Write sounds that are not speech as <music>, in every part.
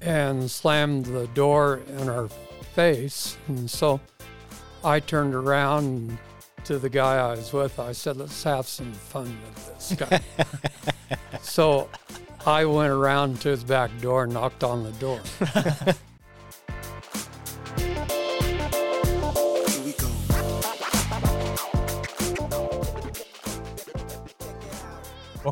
and slammed the door in our face. And so I turned around to the guy I was with. I said, let's have some fun with this guy. <laughs> so I went around to his back door and knocked on the door. <laughs>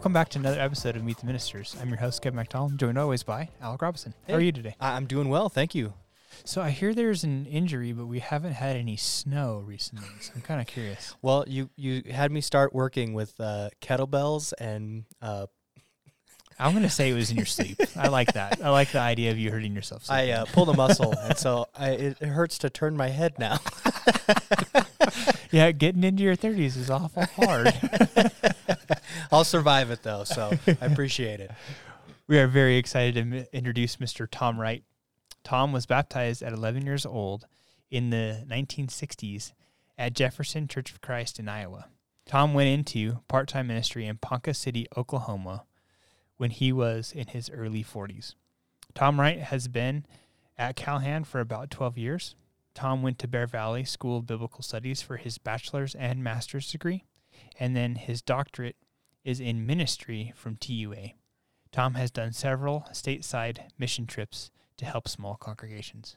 Welcome back to another episode of Meet the Ministers. I'm your host, Kevin McDonald, joined always by Alec Robinson. How are you today? I- I'm doing well, thank you. So I hear there's an injury, but we haven't had any snow recently. So I'm kind of curious. <laughs> Well, you you had me start working with uh, kettlebells and uh, <laughs> I'm going to say it was in your <laughs> sleep. I like that. I like the idea of you hurting yourself. I sleeping. uh, pulled a muscle, and so I, it hurts to turn my head now. yeah, getting into your 30s is awful hard. I'll survive it though, so I appreciate it. <laughs> we are very excited to m- introduce Mr. Tom Wright. Tom was baptized at 11 years old in the 1960s at Jefferson Church of Christ in Iowa. Tom went into part time ministry in Ponca City, Oklahoma, when he was in his early 40s. Tom Wright has been at Calhan for about 12 years. Tom went to Bear Valley School of Biblical Studies for his bachelor's and master's degree, and then his doctorate is in ministry from TUA. Tom has done several stateside mission trips to help small congregations.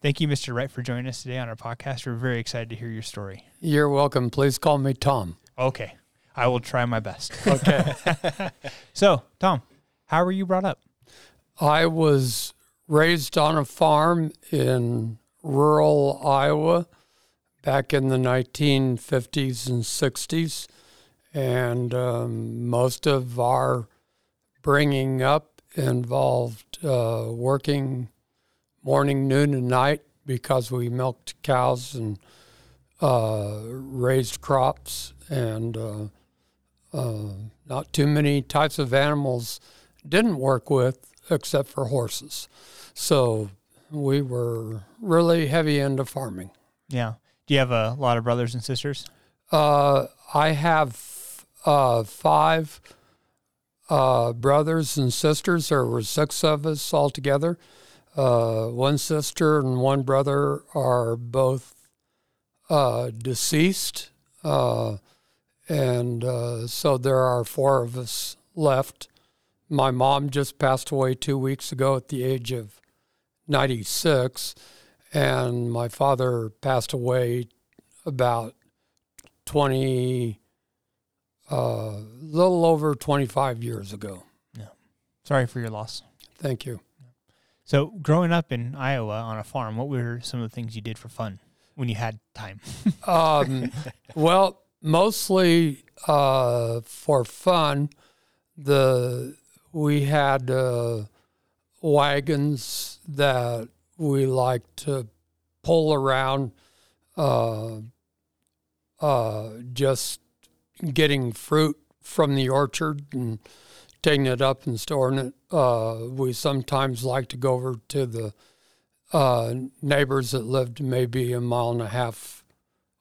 Thank you, Mr. Wright, for joining us today on our podcast. We're very excited to hear your story. You're welcome. Please call me Tom. Okay, I will try my best. Okay. <laughs> So, Tom, how were you brought up? I was raised on a farm in rural Iowa back in the 1950s and 60s. And um, most of our bringing up involved uh, working morning, noon, and night because we milked cows and uh, raised crops and uh, uh, not too many types of animals didn't work with except for horses. So we were really heavy into farming. Yeah. Do you have a lot of brothers and sisters? Uh, I have uh, five uh, brothers and sisters. There were six of us altogether. Uh, one sister and one brother are both uh, deceased. Uh, and uh, so there are four of us left. My mom just passed away two weeks ago at the age of 96, and my father passed away about 20, uh, little over 25 years ago. Yeah. Sorry for your loss. Thank you. So, growing up in Iowa on a farm, what were some of the things you did for fun when you had time? <laughs> Um, well, mostly uh, for fun. The we had uh, wagons that we liked to pull around, uh, uh, just getting fruit from the orchard and taking it up and storing it. Uh, we sometimes like to go over to the uh, neighbors that lived maybe a mile and a half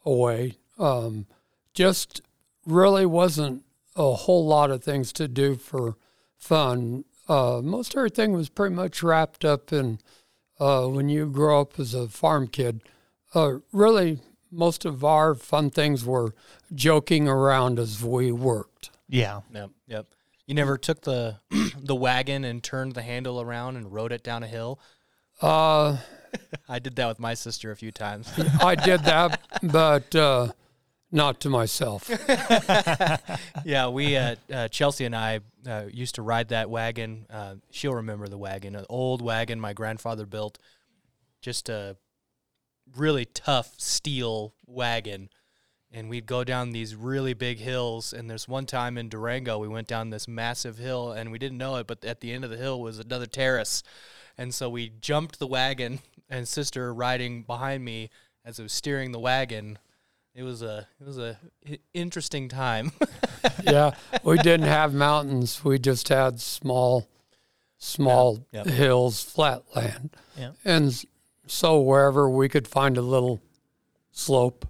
away. Um, just really wasn't a whole lot of things to do for fun. Uh, most everything was pretty much wrapped up in uh, when you grow up as a farm kid. Uh, really, most of our fun things were joking around as we worked. Yeah. Yep, yep. You never took the <clears throat> the wagon and turned the handle around and rode it down a hill. Uh, I did that with my sister a few times. <laughs> I did that, but uh, not to myself. <laughs> yeah, we uh, uh, Chelsea and I uh, used to ride that wagon. Uh, she'll remember the wagon, an old wagon my grandfather built, just a really tough steel wagon. And we'd go down these really big hills. And there's one time in Durango, we went down this massive hill, and we didn't know it, but at the end of the hill was another terrace. And so we jumped the wagon, <laughs> and sister riding behind me as I was steering the wagon. It was a it was a interesting time. <laughs> yeah, we didn't have mountains. We just had small, small Yep. hills, flat land. Yeah. And s- so wherever we could find a little slope,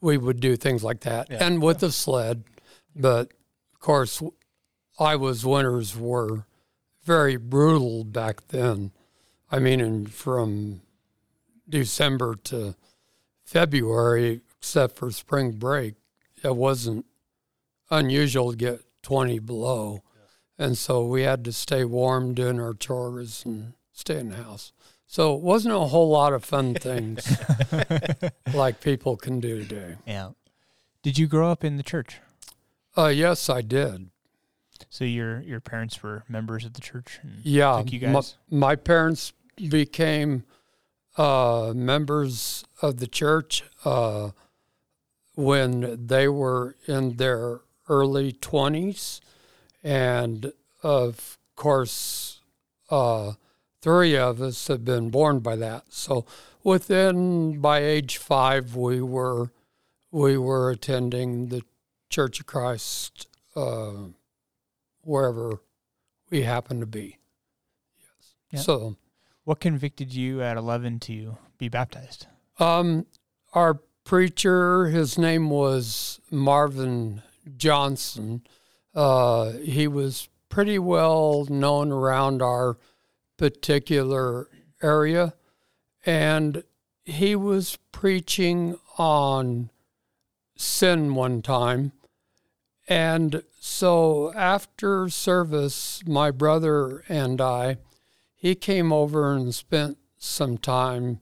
we would do things like that, Yeah. and with the sled. But of course, Iowa's winters were very brutal back then. I mean, in, from December to February, except for spring break, it wasn't unusual to get 20 below. And so we had to stay warm doing our chores and stay in the house. So it wasn't a whole lot of fun <laughs> things like people can do today. Yeah. Did you grow up in the church? Uh, yes, I did. So your your parents were members of the church? And Yeah, you my- guys? My, parents became uh, members of the church uh, when they were in their early twenties, and of course, uh, three of us had been born by that. So within by age five, we were we were attending the Church of Christ uh, wherever we happened to be. Yes. Yeah. So What convicted you at 11 to be baptized? Um, our preacher, his name was Marvin Johnson. Uh, he was pretty well known around our particular area, and he was preaching on sin one time. And so after service, my brother and I, he came over and spent some time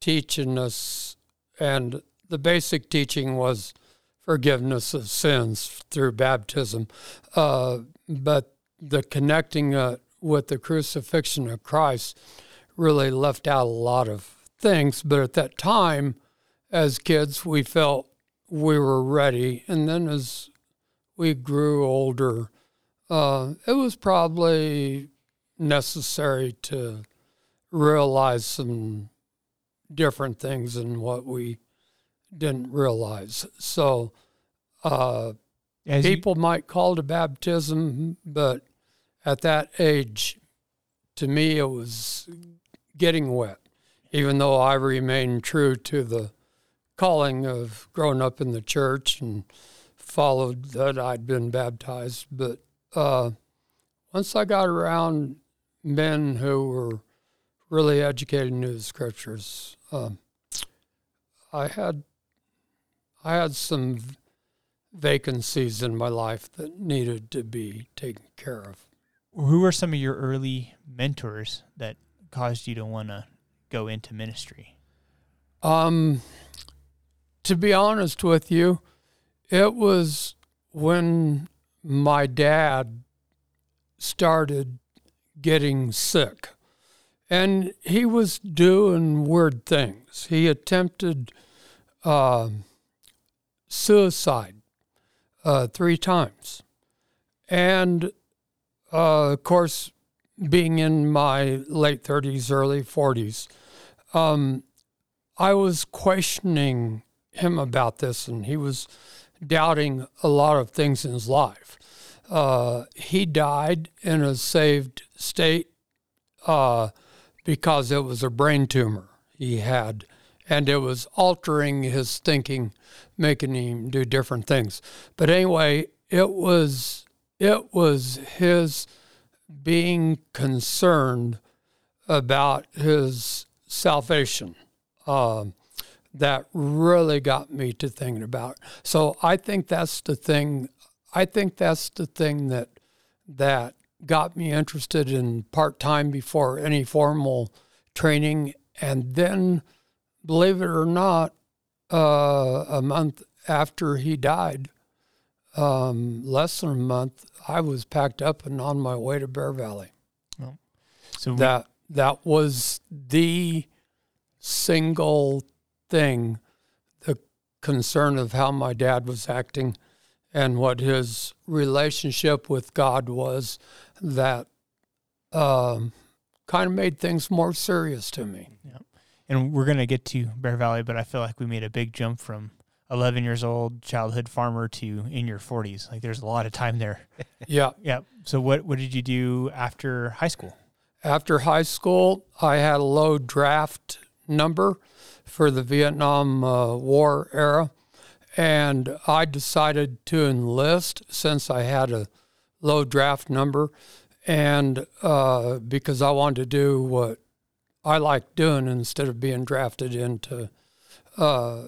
teaching us, and the basic teaching was forgiveness of sins through baptism. Uh, but the connecting it with the crucifixion of Christ really left out a lot of things. But at that time, as kids, we felt we were ready. And then as we grew older, uh, it was probably necessary to realize some different things than what we didn't realize. So uh, As you- people might call it baptism, but at that age, to me, it was getting wet, even though I remained true to the calling of growing up in the church and followed that I'd been baptized. But uh, once I got around men who were really educated in the scriptures, um, I had I had some vacancies in my life that needed to be taken care of. Who were some of your early mentors that caused you to want to go into ministry? Um, to be honest with you, it was when my dad started getting sick. And he was doing weird things. He attempted um suicide uh, three times. And uh, of course, being in my late 30s, early 40s, um, I was questioning him about this, and he was doubting a lot of things in his life. Uh, he died in a saved state uh, because it was a brain tumor he had, and it was altering his thinking, making him do different things. But anyway, it was it was his being concerned about his salvation um, that really got me to thinking about. It. So I think that's the thing. I think that's the thing that that got me interested in part time before any formal training, and then, believe it or not, uh, a month after he died, um, less than a month, I was packed up and on my way to Bear Valley So we- that that was the single thing the concern of how my dad was acting and what his relationship with God was that um, kind of made things more serious to me. and we're gonna get to Bear Valley, but I feel like we made a big jump from 11 years old, childhood farmer, to in your 40s. Like there's a lot of time there. <laughs> Yeah. Yeah. So what what did you do after high school? After high school, I had a low draft number for the Vietnam uh, War era. and I decided to enlist since I had a low draft number, and uh, because I wanted to do what I like doing instead of being drafted into uh,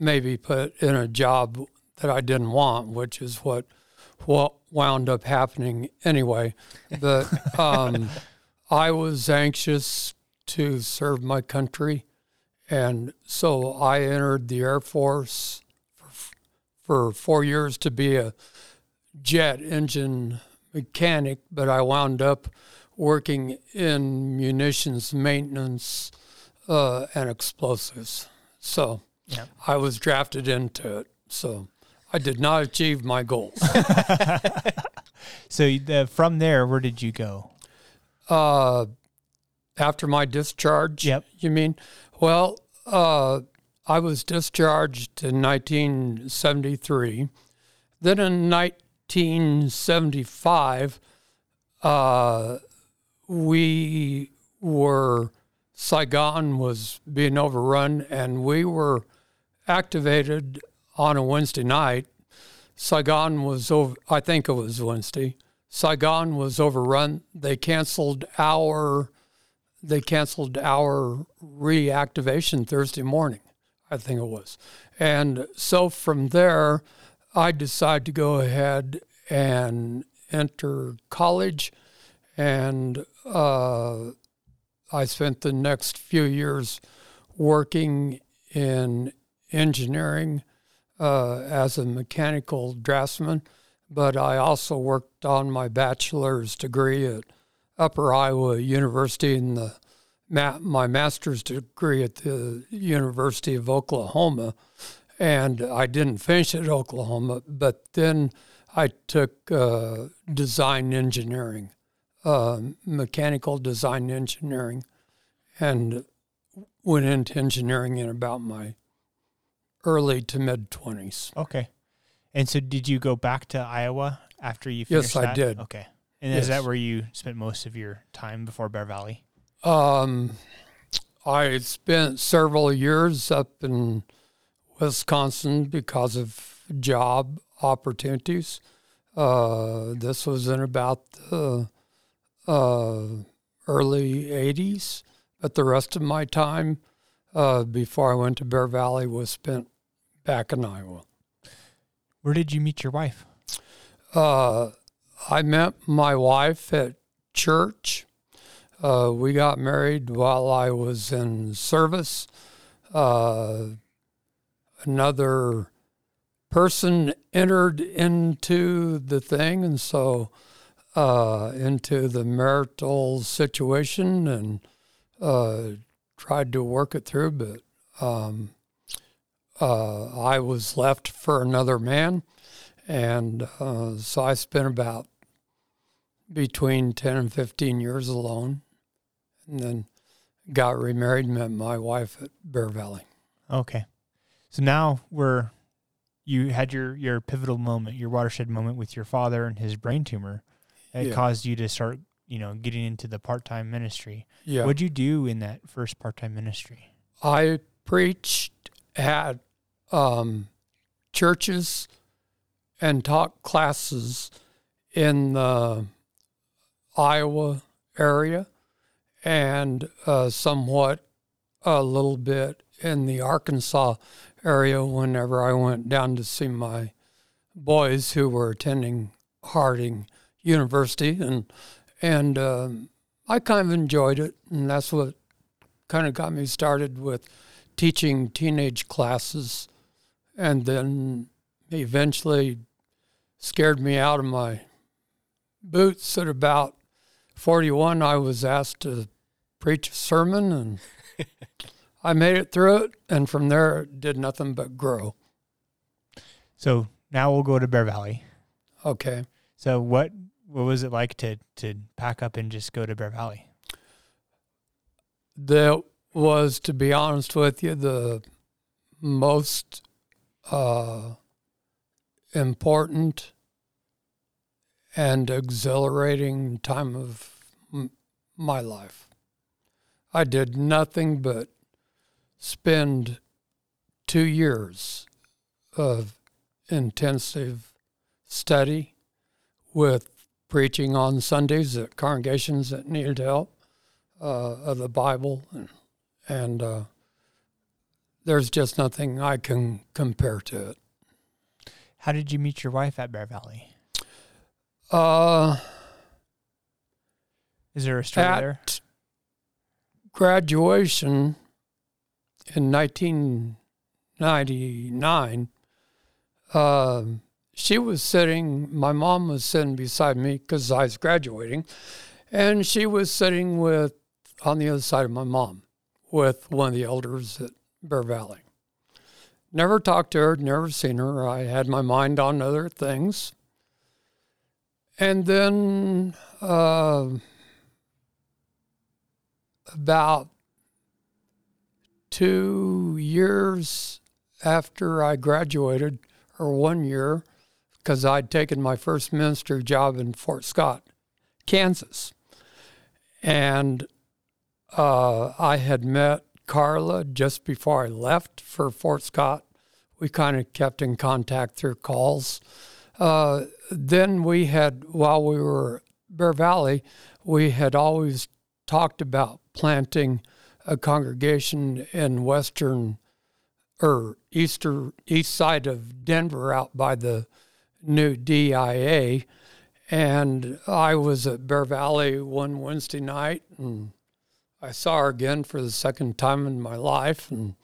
maybe put in a job that I didn't want, which is what what wound up happening anyway. But <laughs> um, I was anxious to serve my country, and so I entered the Air Force for, for four years to be a jet engine mechanic, but I wound up working in munitions maintenance uh, and explosives. So Yeah. I was drafted into it. So I did not achieve my goals. <laughs> So the, from there, where did you go? uh, after my discharge, Yep. you mean? Well, uh, I was discharged in 1973. Then in 1975, uh, we were, Saigon was being overrun, and we were activated on a Wednesday night. Saigon was over, I think it was Wednesday. Saigon was overrun. They canceled our they canceled our reactivation Thursday morning, I think it was. And so from there, I decided to go ahead and enter college. And uh, I spent the next few years working in engineering uh, as a mechanical draftsman. But I also worked on my bachelor's degree at Upper Iowa University and the my master's degree at the University of Oklahoma. And I didn't finish at Oklahoma, but then I took uh, design engineering, uh, mechanical design engineering, and went into engineering in about my early to mid 20s. Okay. And so did you go back to Iowa after you finished Yes, I that? did. Okay. And is that where you spent most of your time before Bear Valley? Um, I spent several years up in Wisconsin because of job opportunities. Uh, this was in about the uh, early 80s, but the rest of my time uh, before I went to Bear Valley was spent back in Iowa. Where did you meet your wife? Uh, I met my wife at church. Uh, we got married while I was in service. Uh, another person entered into the thing, and so uh, into the marital situation, and uh, tried to work it through. But um, uh, I was left for another man. And uh, so I spent about between 10 and 15 years alone. And then got remarried, and met my wife at Bear Valley. Okay. So now we're you had your your pivotal moment, your watershed moment with your father and his brain tumor. It Yeah. caused you to start, you know, getting into the part-time ministry. Yeah. What'd you do in that first part-time ministry? I preached at um, churches and taught classes in the Iowa area and uh, somewhat a little bit in the Arkansas area whenever I went down to see my boys who were attending Harding University and and um, I kind of enjoyed it and that's what kind of got me started with teaching teenage classes. And then eventually scared me out of my boots. At about 41 i was asked to preach a sermon and <laughs> i made it through it and from there it did nothing but grow. So now we'll go to Bear Valley. okay. So what what was it like to to pack up and just go to Bear Valley? that was to be honest with you the most uh, important and exhilarating time of m- my life. I did nothing but spend two years of intensive study with preaching on Sundays at congregations that needed help uh, of the Bible, and, and uh, there's just nothing I can compare to it. How did you meet your wife at Bear Valley? Uh, Is there a story at there? graduation in 1999, um, she was sitting, my mom was sitting beside me because I was graduating, and she was sitting with, on the other side of my mom, with one of the elders at Bear Valley. Never talked to her, never seen her. I had my mind on other things. And then, uh, about two years after I graduated, or one year, because I'd taken my first ministry job in Fort Scott, Kansas. And uh, I had met Carla just before I left for Fort Scott. We kind of kept in contact through calls. Uh, then we had, while we were Bear Valley, we had always talked about planting a congregation in western or easter east side of Denver out by the new DIA and I was at Bear Valley one Wednesday night and I saw her again for the second time in my life and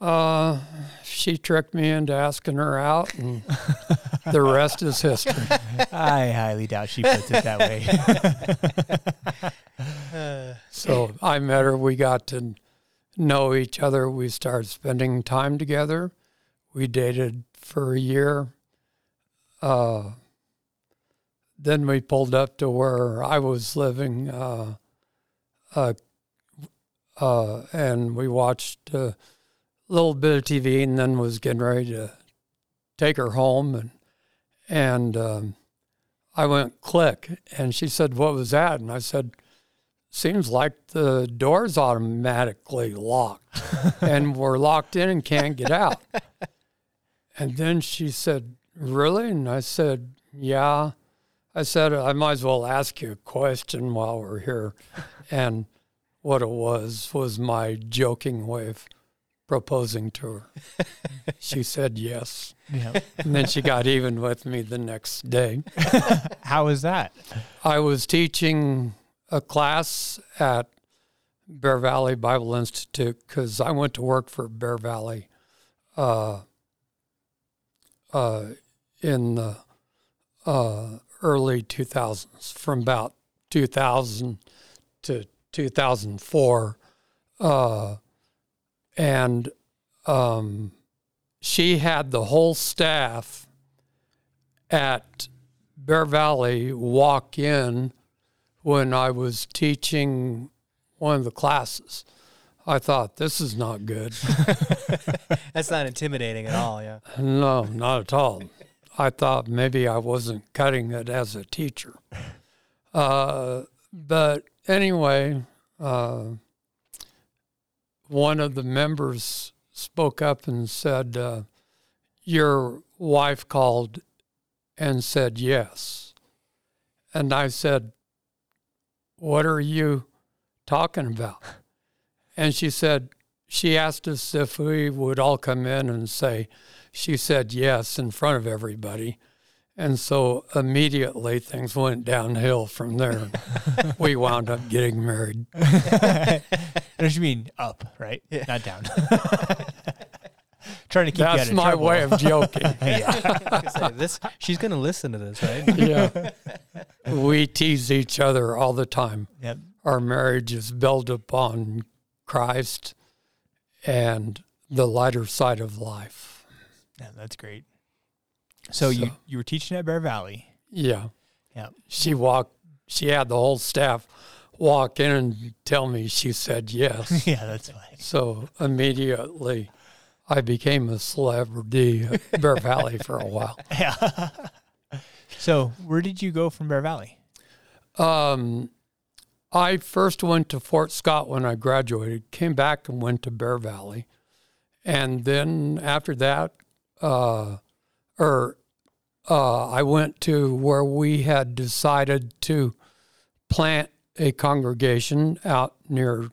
uh, she tricked me into asking her out and <laughs> the rest is history. I highly doubt she puts it that way. <laughs> So I met her. We got to know each other. We started spending time together. We dated for a year. Uh, then we pulled up to where I was living, uh, uh, uh, and we watched a little bit of TV, and then was getting ready to take her home, and and um, I went click, and she said, "What was that?" And I said seems like the door's automatically locked <laughs> and we're locked in and can't get out. And then she said, Really? And I said, Yeah. I said, I might as well ask you a question while we're here. And what it was was my joking way of proposing to her. <laughs> she said yes. Yeah. And then she got even with me the next day. <laughs> How was that? I was teaching a class at Bear Valley Bible Institute because I went to work for Bear Valley uh, uh, in the uh, early 2000s, from about 2000 to 2004. Uh, and um, she had the whole staff at Bear Valley walk in when I was teaching one of the classes. I thought, this is not good. <laughs> That's not intimidating at all. Yeah. <laughs> no, not at all. I thought maybe I wasn't cutting it as a teacher. <laughs> Uh, but anyway, uh, one of the members spoke up and said, uh, Your wife called and said yes. And I said, What are you talking about? And she said, She asked us if we would all come in and say, She said yes in front of everybody. And so immediately things went downhill from there. <laughs> we wound up getting married. <laughs> What do you mean up, right? Not down. <laughs> Trying to keep you That's my trouble. way of joking. yeah. Say, this she's gonna listen to this, right? yeah. We tease each other all the time. Yep. Our marriage is built upon Christ and the lighter side of life. Yeah, that's great. So, you So- you were teaching at Bear Valley. Yeah. Yep. She walked, she had the whole staff walk in and tell me she said yes. <laughs> yeah, that's fine. so immediately I became a celebrity at Bear Valley for a while. <laughs> Yeah. so, where did you go from Bear Valley? Um, I first went to Fort Scott when I graduated, came back and went to Bear Valley. And then after that, uh, or uh, I went to where we had decided to plant a congregation out near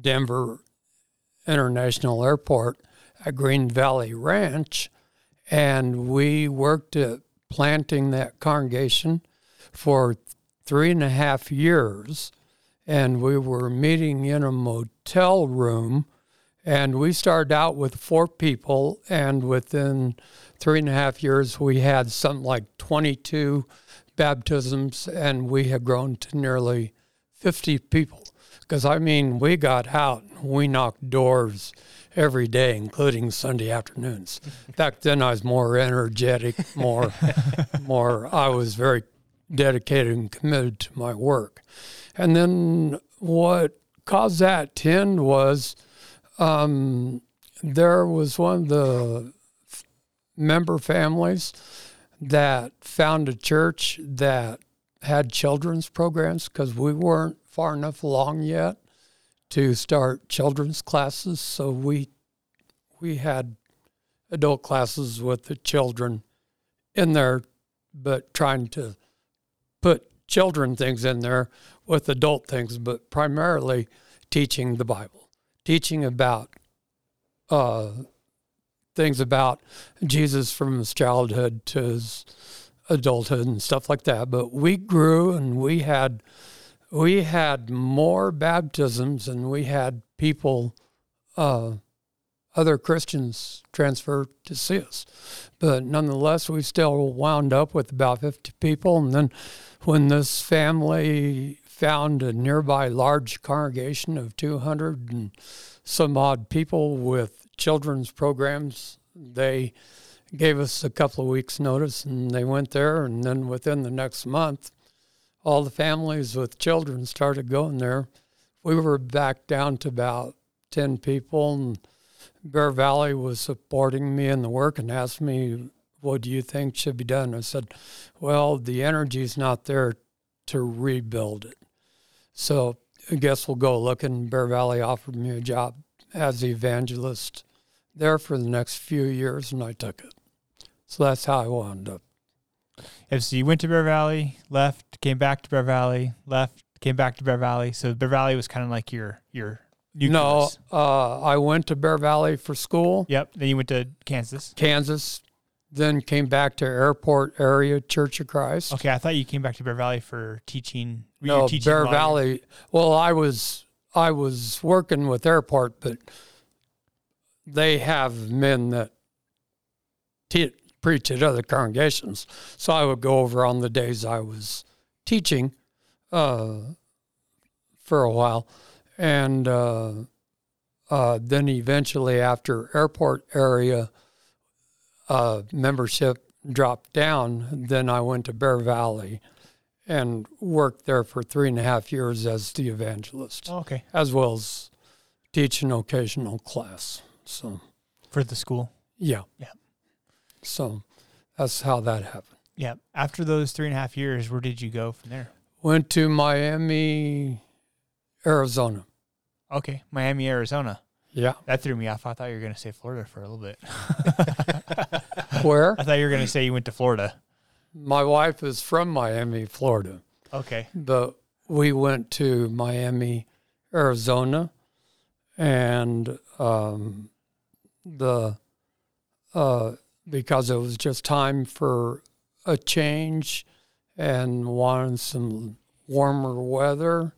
Denver International Airport at Green Valley Ranch, and we worked at planting that congregation for three and a half years. And we were meeting in a motel room, and we started out with four people, and within three and a half years, we had something like 22 baptisms, and we have grown to nearly 50 people. Because I mean, we got out, we knocked doors every day, including Sunday afternoons. <laughs> Back then, I was more energetic, more, <laughs> more. I was very dedicated and committed to my work. And then what caused that to end was um, there was one of the member families that found a church that had children's programs because we weren't far enough along yet to start children's classes. So we we had adult classes with the children in there, but trying to put children things in there with adult things, but primarily teaching the Bible, teaching about uh, things about Jesus from his childhood to his adulthood and stuff like that. But we grew and we had we had more baptisms and we had people uh, other Christians transfer to see us. But nonetheless, we still wound up with about 50 people. And then when this family found a nearby large congregation of 200 and some odd people with children's programs, they gave us a couple of weeks' notice and they went there. And then within the next month, all the families with children started going there. We were back down to about 10 people. And Bear Valley was supporting me in the work and asked me, What do you think should be done? I said, Well, the energy's not there to rebuild it. So I guess we'll go looking. Bear Valley offered me a job as the evangelist there for the next few years, and I took it. So that's how I wound up. And so you went to Bear Valley, left, came back to Bear Valley, left, came back to Bear Valley. So Bear Valley was kind of like your your No, nucleus. uh, I went to Bear Valley for school, Yep. Then you went to Kansas. Kansas, then came back to Airport Area Church of Christ. Okay, I thought you came back to Bear Valley for teaching. No, teaching Bear Valley. Well, I was I was working with Airport, but they have men that te- preach at other congregations, so I would go over on the days I was teaching uh, for a while, and uh, uh, then eventually after Airport area uh, membership dropped down, then I went to Bear Valley and worked there for three and a half years as the evangelist, Oh, okay. as well as teach an occasional class. So, For the school. yeah. Yeah. So that's how that happened. Yeah. After those three and a half years, where did you go from there? Went to Miami, Arizona. Okay, Miami, Arizona. Yeah. That threw me off. I thought you were going to say Florida for a little bit. <laughs> Where? I thought you were going to say you went to Florida. My wife is from Miami, Florida, Okay. but we went to Miami, Arizona, and um, the uh, because it was just time for a change and wanted some warmer weather,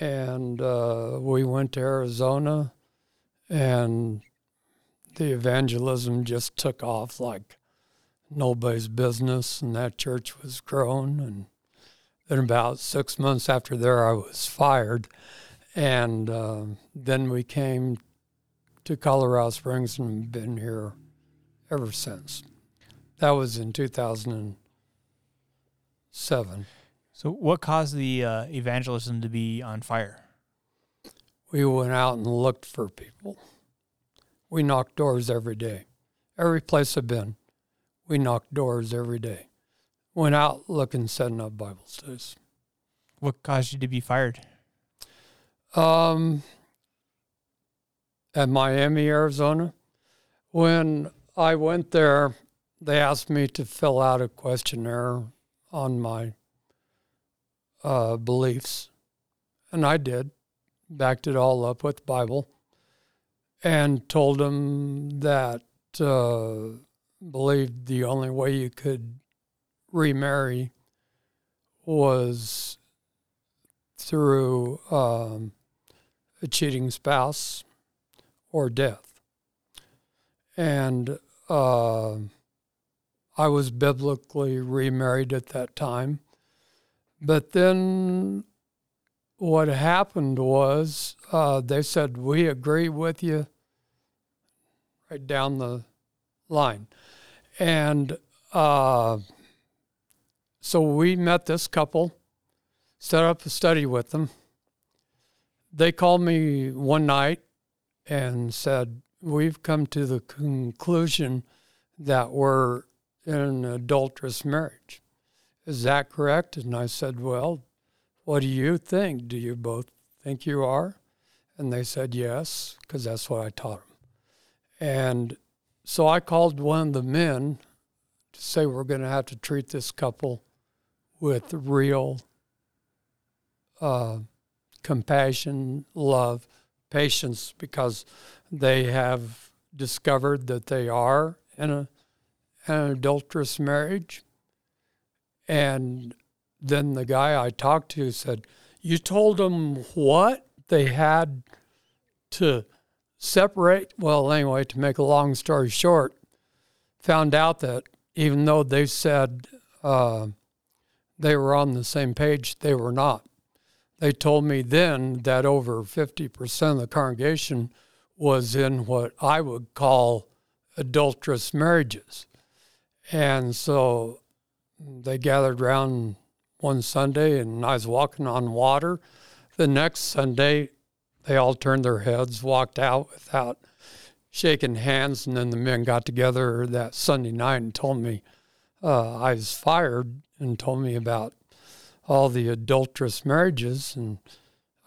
and uh, we went to Arizona, and the evangelism just took off like nobody's business, and that church was grown. And then about six months after there, I was fired, and uh, then we came to Colorado Springs and been here ever since. That was in 2007. So, what caused the uh, evangelism to be on fire? We went out and looked for people. We knocked doors every day. Every place I've been, we knocked doors every day. Went out looking, setting up Bible studies. What caused you to be fired? Um, at Miami, Arizona, when I went there. They asked me to fill out a questionnaire on my uh, beliefs, and I did. Backed it all up with the Bible, and told them that uh, believed the only way you could remarry was through um, a cheating spouse or death. And uh, I was biblically remarried at that time. But then what happened was uh, they said, We agree with you right down the line. And uh, so we met this couple, set up a study with them. They called me one night and said, We've come to the conclusion that we're in an adulterous marriage. Is that correct? And I said, Well, what do you think? Do you both think you are? And they said, Yes, because that's what I taught them. And so I called one of the men to say we're going to have to treat this couple with real uh, compassion, love, patience, because they have discovered that they are in a, an adulterous marriage. And then the guy I talked to said, You told them what? They had to separate. Well, anyway, to make a long story short, found out that even though they said uh, they were on the same page, they were not. They told me then that over 50% of the congregation was in what I would call adulterous marriages. And so they gathered around one Sunday and I was walking on water. The next Sunday, they all turned their heads, walked out without shaking hands, and then the men got together that Sunday night and told me uh, I was fired and told me about all the adulterous marriages. And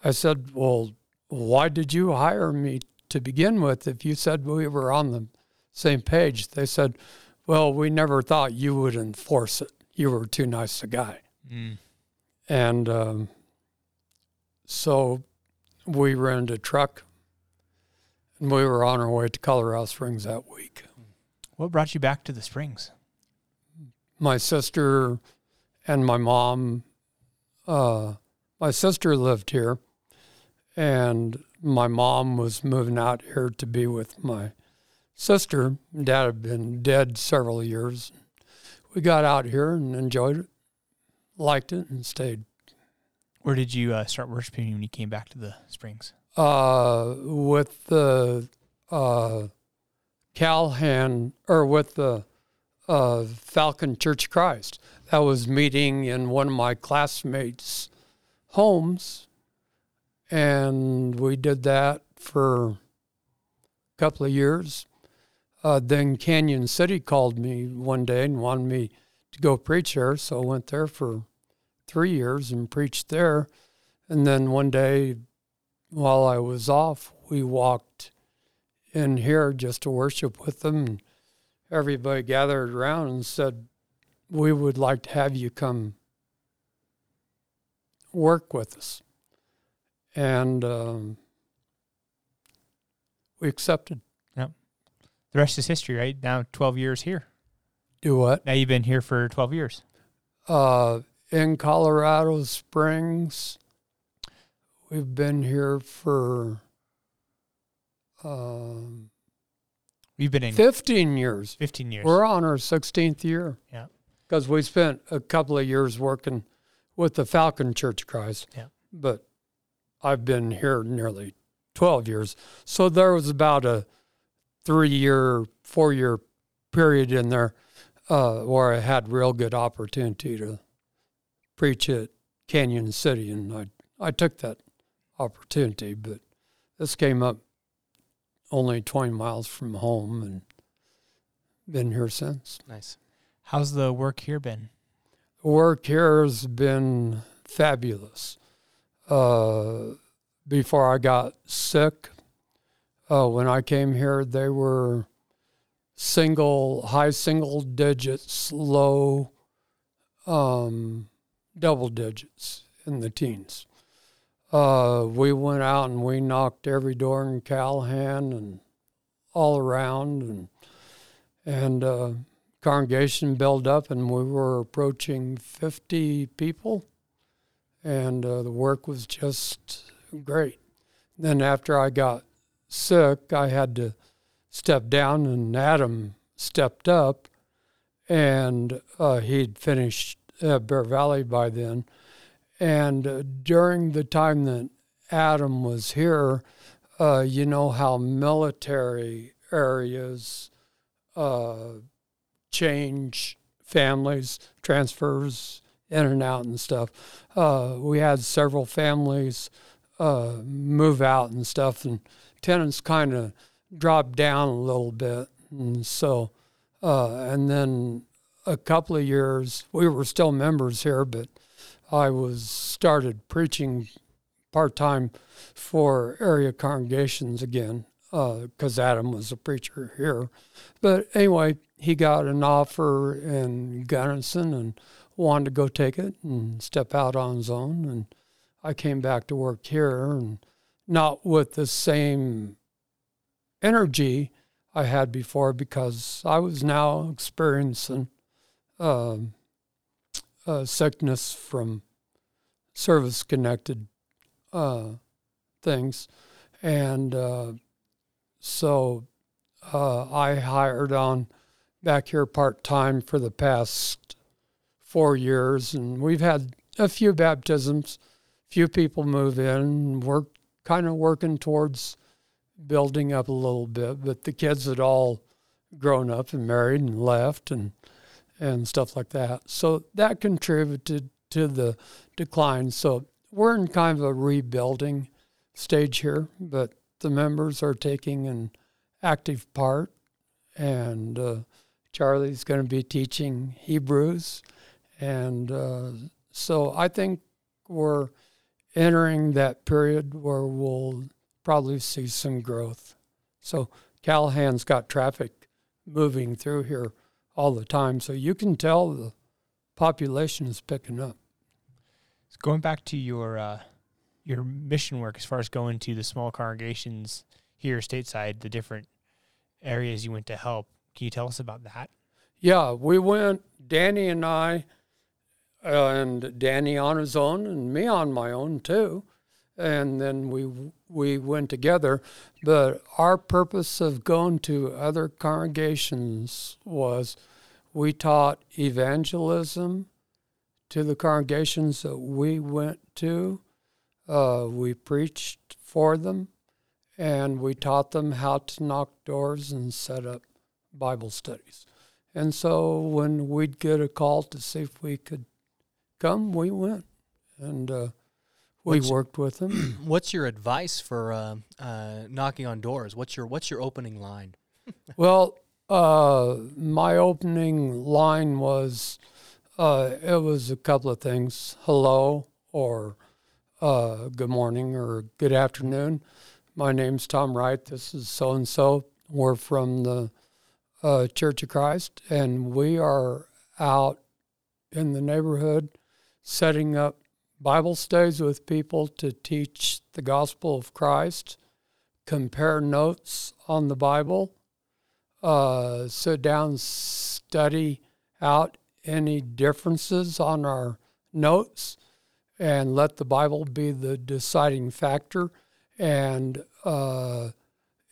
I said, Well, why did you hire me to begin with if you said we were on the same page? They said, Well, we never thought you would enforce it. You were too nice a guy. Mm. And um, so we rented a truck and we were on our way to Colorado Springs that week. What brought you back to the Springs? My sister and my mom. Uh, my sister lived here, and my mom was moving out here to be with my sister. Dad had been dead several years. We got out here and enjoyed it, liked it, and stayed. Where did you uh, start worshiping when you came back to the Springs? Uh, with the uh, Calhan, or with the uh, Falcon Church Christ. That was meeting in one of my classmates' homes, and we did that for a couple of years. Uh, then Cañon City called me one day and wanted me to go preach there, so I went there for three years and preached there. And then one day, while I was off, we walked in here just to worship with them. And everybody gathered around and said, We would like to have you come work with us. And um, we accepted. The rest is history, right? Now 12 years here. Do what? Now you've been here for 12 years. Uh, in Colorado Springs. We've been here for um, We've been in 15 years. 15 years. We're on our 16th year. Yeah. Because we spent a couple of years working with the Falcon Church of Christ. Yeah. But I've been here nearly 12 years. So there was about a three year, four year period in there uh, where I had real good opportunity to preach at Cañon City, and I I took that opportunity. But this came up only 20 miles from home, and been here since. Nice. How's the work here been? The work here has been fabulous. Uh, before I got sick, uh, when I came here, they were single, high single digits, low um, double digits in the teens. Uh, we went out and we knocked every door in Calhan and all around, and and uh, congregation built up, and we were approaching 50 people, and uh, the work was just great. Then after I got sick, I had to step down, and Adam stepped up, and uh, he'd finished uh, Bear Valley by then. And uh, during the time that Adam was here, uh, you know how military areas uh, change families, transfers in and out and stuff. Uh, we had several families move out and stuff, and tenants kind of dropped down a little bit. And so, uh, and then a couple of years, we were still members here, but I was started preaching part time for area congregations again because uh, Adam was a preacher here. But anyway, he got an offer in Gunnison and wanted to go take it and step out on his own. And I came back to work here and not with the same energy I had before because I was now experiencing um, sickness from service connected uh, things. And uh, so uh, I hired on back here part time for the past four years, and we've had a few baptisms, few people move in. We're kind of working towards building up a little bit, but the kids had all grown up and married and left and and stuff like that. So that contributed to the decline. So we're in kind of a rebuilding stage here, but the members are taking an active part, and uh, Charlie's going to be teaching Hebrews, and uh, so I think we're entering that period where we'll probably see some growth. So Calhan's got traffic moving through here all the time, so you can tell the population is picking up. Going back to your uh, your mission work as far as going to the small congregations here stateside, the different areas you went to help. Can you tell us about that? Yeah, we went, Danny and I, uh, and Danny on his own, and me on my own too. And then we we went together. But our purpose of going to other congregations was we taught evangelism to the congregations that we went to uh, we preached for them and we taught them how to knock doors and set up Bible studies. And so when we'd get a call to see if we could come, we went and uh, we what's, worked with them. <clears throat> What's your advice for uh, uh, knocking on doors? What's your What's your opening line? <laughs> well, uh, my opening line was uh, it was a couple of things: hello or uh, good morning or good afternoon. My name's Tom Wright. This is so and so. We're from the uh, Church of Christ, and we are out in the neighborhood setting up Bible studies with people to teach the gospel of Christ, compare notes on the Bible, uh, sit down, study out any differences on our notes and let the Bible be the deciding factor. And uh,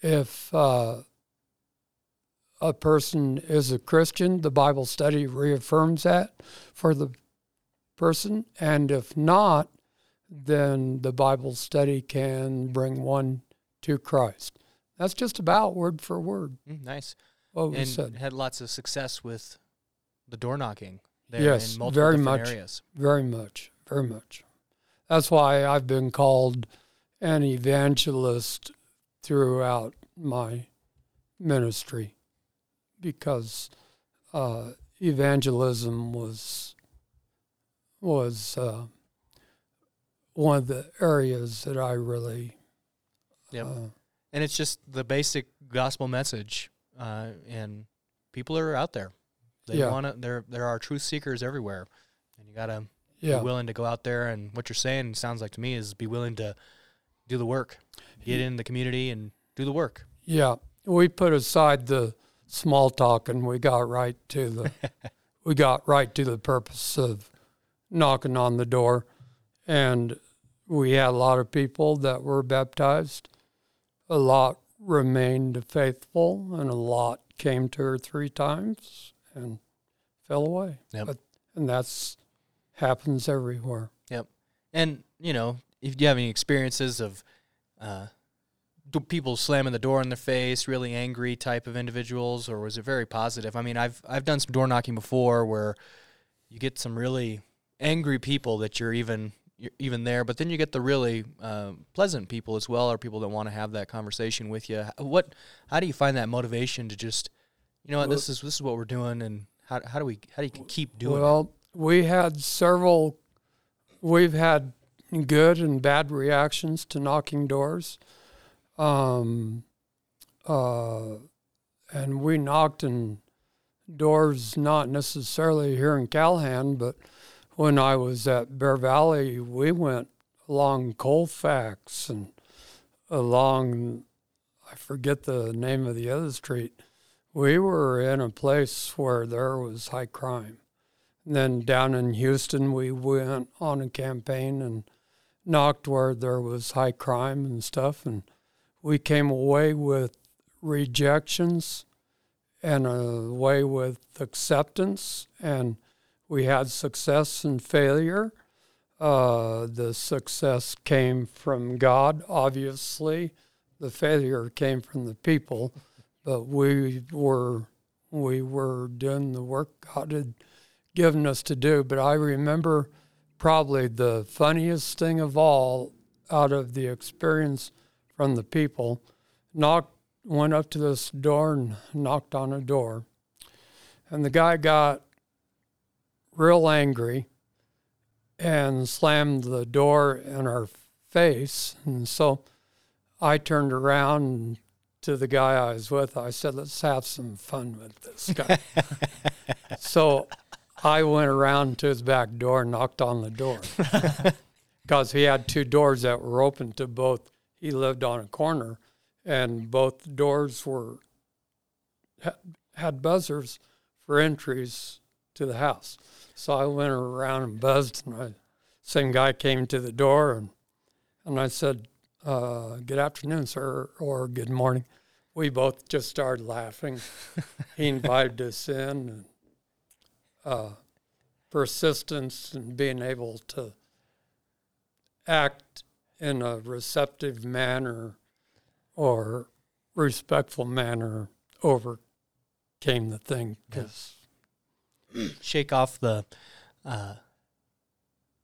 if uh, a person is a Christian, the Bible study reaffirms that for the person. And if not, then the Bible study can bring one to Christ. That's just about word for word. Mm, nice. What we and said. had lots of success with the door knocking there yes, in multiple very much, areas. Very much very much. That's why I've been called an evangelist throughout my ministry because uh, evangelism was was uh, one of the areas that I really. Yep. Uh, and it's just the basic gospel message, uh, and people are out there. They Yeah. want to. There there are truth seekers everywhere, and you gotta Yeah. be willing to go out there. And what you're saying sounds like to me is be willing to do the work, get in the community, and do the work. Yeah, we put aside the small talk and we got right to the <laughs> we got right to the purpose of knocking on the door, and we had a lot of people that were baptized. A lot remained faithful, and a lot came two or three times and fell away. Yep. But, and that's happens everywhere. Yep. And you know, if you have any experiences of uh, people slamming the door in their face, really angry type of individuals, or was it very positive? I mean, I've I've done some door knocking before where you get some really angry people that you're even you're even there, but then you get the really uh, pleasant people as well, or people that want to have that conversation with you. What? How do you find that motivation to just, you know, what this is this is what we're doing, and how how do we how do you keep doing? it? Well, we had several. We've had good and bad reactions to knocking doors, um, uh, and we knocked in doors not necessarily here in Calhan, but when I was at Bear Valley, we went along Colfax and along. I forget the name of the other street. We were in a place where there was high crime. And then down in Houston, we went on a campaign and knocked where there was high crime and stuff. And we came away with rejections and away with acceptance. And we had success and failure. Uh, the success came from God, obviously. The failure came from the people, but we were we were doing the work God had given us to do. But I remember probably the funniest thing of all out of the experience from the people. Knocked, went up to this door and knocked on a door, and the guy got real angry and slammed the door in our face. And so I turned around to the guy I was with. I said, let's have some fun with this guy. <laughs> so I went around to his back door and knocked on the door <laughs> because he had two doors that were open to both. He lived on a corner, and both doors were had, had buzzers for entries to the house. So I went around and buzzed, and I, same guy came to the door, and and I said, uh, "Good afternoon, sir," or "Good morning." We both just started laughing. he <laughs> invited us in, and uh, persistence and being able to act in a receptive manner or respectful manner overcame the thing because shake off the uh,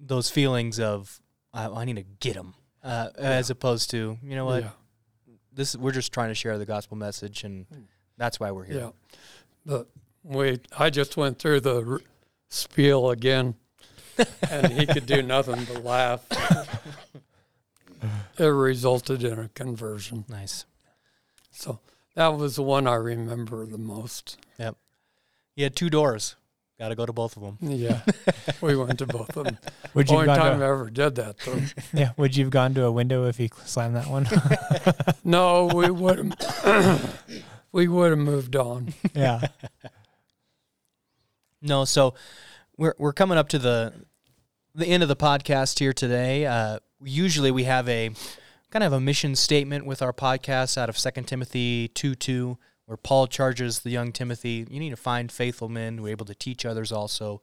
those feelings of I, I need to get them, uh, as opposed to you know what yeah, this we're just trying to share the gospel message, and that's why we're here. yeah. But we, I just went through the r- spiel again, <laughs> and he could do nothing but laugh. <laughs> it resulted in a conversion. Nice. So that was the one I remember the most. Yep. You had two doors. Got to go to both of them. Yeah, <laughs> we went to both of them. <laughs> Would you Only have gone time to, I ever did that, though. <laughs> yeah, would you have gone to a window if he slammed that one? No, we would <coughs> we would have moved on. yeah. No, so we're we're coming up to the the end of the podcast here today. Uh, usually we have a kind of a mission statement with our podcast out of Second Timothy two two, where Paul charges the young Timothy, you need to find faithful men who are able to teach others also,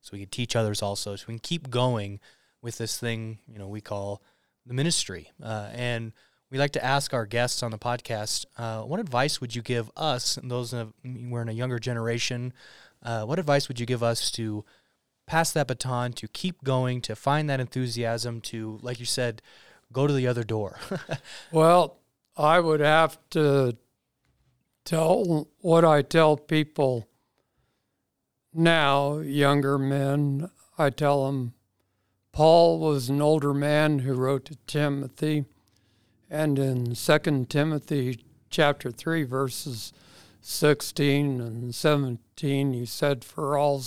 so we can teach others also, so we can keep going with this thing you know we call the ministry. Uh, and we like to ask our guests on the podcast, uh, what advice would you give us, and those of, we're in a younger generation, uh, what advice would you give us to pass that baton, to keep going, to find that enthusiasm, to, like you said, go to the other door? <laughs> Well, I would have to tell what I tell people now, younger men. I tell them Paul was an older man who wrote to Timothy, and in Second Timothy chapter three, verses 16 and 17, he said, For all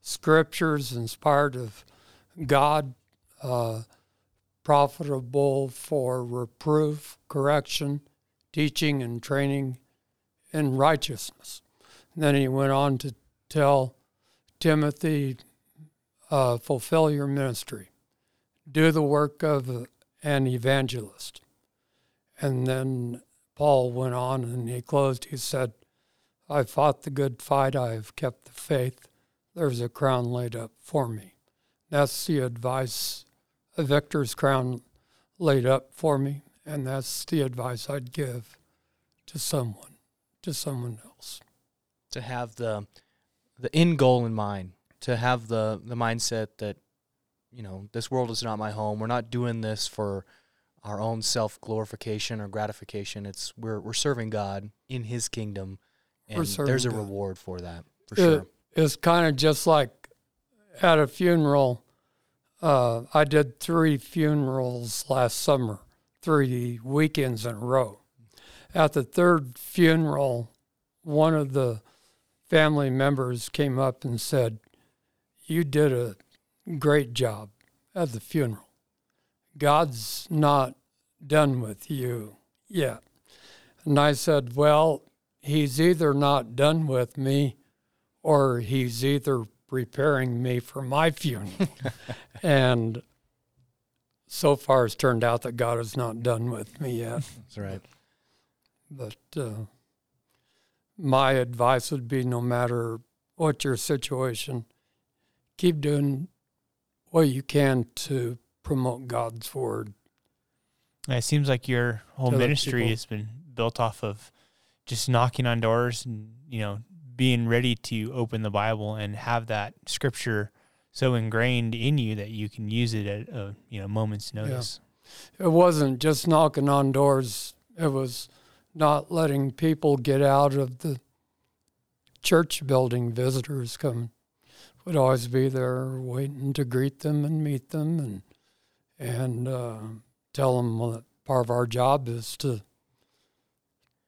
scriptures inspired of God, uh, profitable for reproof, correction, teaching, and training in righteousness. And then he went on to tell Timothy, uh, fulfill your ministry, do the work of an evangelist. And then Paul went on and he closed. He said, I fought the good fight, I have kept the faith. There's a crown laid up for me. That's the advice, a victor's crown laid up for me, and that's the advice I'd give to someone, to someone else. To have the the end goal in mind, to have the the mindset that you know this world is not my home. We're not doing this for our own self glorification or gratification. It's we're we're serving God in His kingdom, and there's a God. reward for that for It- sure. It's kind of just like at a funeral. Uh, I did three funerals last summer, three weekends in a row. At the third funeral, one of the family members came up and said, You did a great job at the funeral. God's not done with you yet. And I said, Well, He's either not done with me or he's either preparing me for my funeral. <laughs> and so far, it's turned out that God is not done with me yet. That's right. But uh, my advice would be no matter what your situation, keep doing what you can to promote God's word. It seems like your whole ministry people. has been built off of just knocking on doors and you know being ready to open the Bible and have that scripture so ingrained in you that you can use it at a you know moment's notice. It wasn't just knocking on doors, it was not letting people get out of the church building visitors come would always be there waiting to greet them and meet them and and uh, tell them that part of our job is to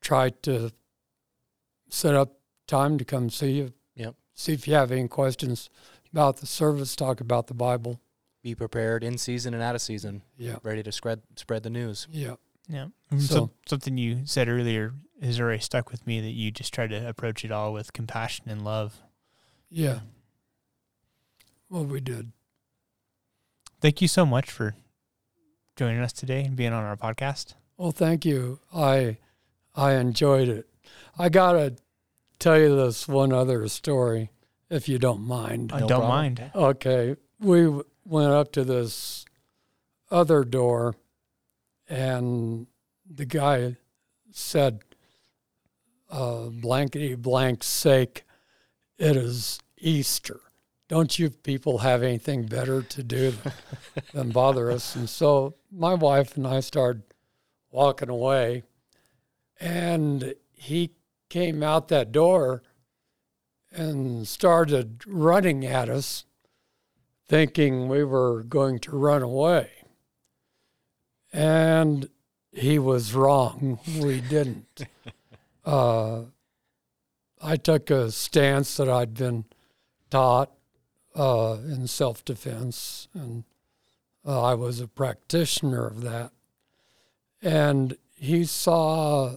try to set up time to come see you. Yep. See if you have any questions about the service, talk about the Bible. Be prepared in season and out of season, Yeah. ready to spread spread the news. Yeah. Yeah. Mm, so- So, something you said earlier has already stuck with me that you just try to approach it all with compassion and love. Yeah. Well, we did. Thank you so much for joining us today and being on our podcast. Well, thank you. I I enjoyed it. I gotta tell you this one other story, if you don't mind. I No don't problem. mind. Okay, we w- went up to this other door, and the guy said, uh, "Blankety blank's sake, it is Easter. Don't you people have anything better to do <laughs> than bother us?" And so my wife and I started walking away, and he came out that door and started running at us thinking we were going to run away. And he was wrong. We didn't. <laughs> uh, I took a stance that I'd been taught uh, in self defense, and uh, I was a practitioner of that. And he saw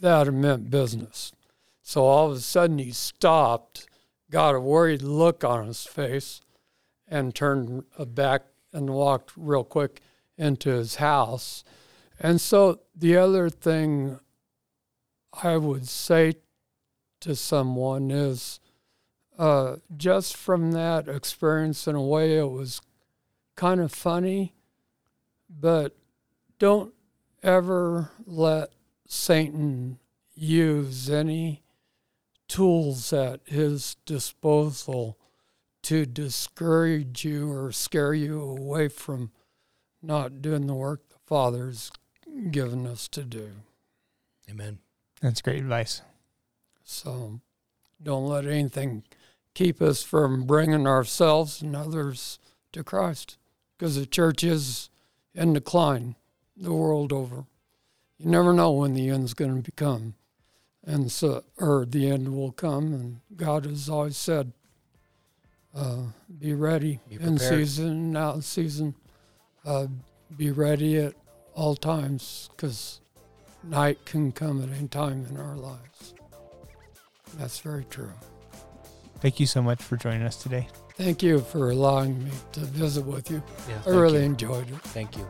that it meant business. So all of a sudden he stopped got a worried look on his face and turned back and walked real quick into his house. And so the other thing I would say to someone is uh, just from that experience, in a way, it was kind of funny, but don't ever let Satan use any tools at his disposal to discourage you or scare you away from not doing the work the Father's given us to do. Amen. That's great advice. So don't let anything keep us from bringing ourselves and others to Christ because the church is in decline the world over. You never know when the end's going to become. and so or the end will come. And God has always said, uh, "Be ready Be in season and out of season. Uh, be ready at all times, because night can come at any time in our lives." That's very true. Thank you so much for joining us today. Thank you for allowing me to visit with you. Yeah, I really you. enjoyed it. Thank you.